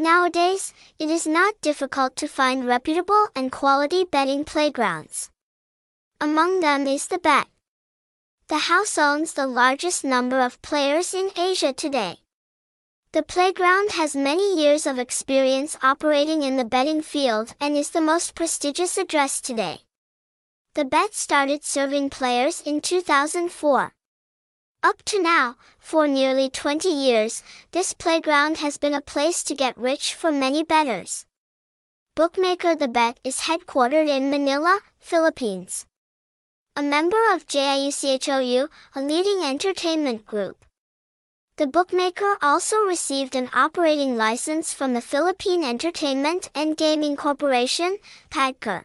Nowadays, it is not difficult to find reputable and quality betting playgrounds. Among them is Thabet. The house owns the largest number of players in Asia today. The playground has many years of experience operating in the betting field and is the most prestigious address today. Thabet started serving players in 2004. Up to now, for nearly 20 years, this playground has been a place to get rich for many bettors. Bookmaker Thabet is headquartered in Manila, Philippines. A member of JIUCHOU, a leading entertainment group. The bookmaker also received an operating license from the Philippine Entertainment and Gaming Corporation, PAGCOR.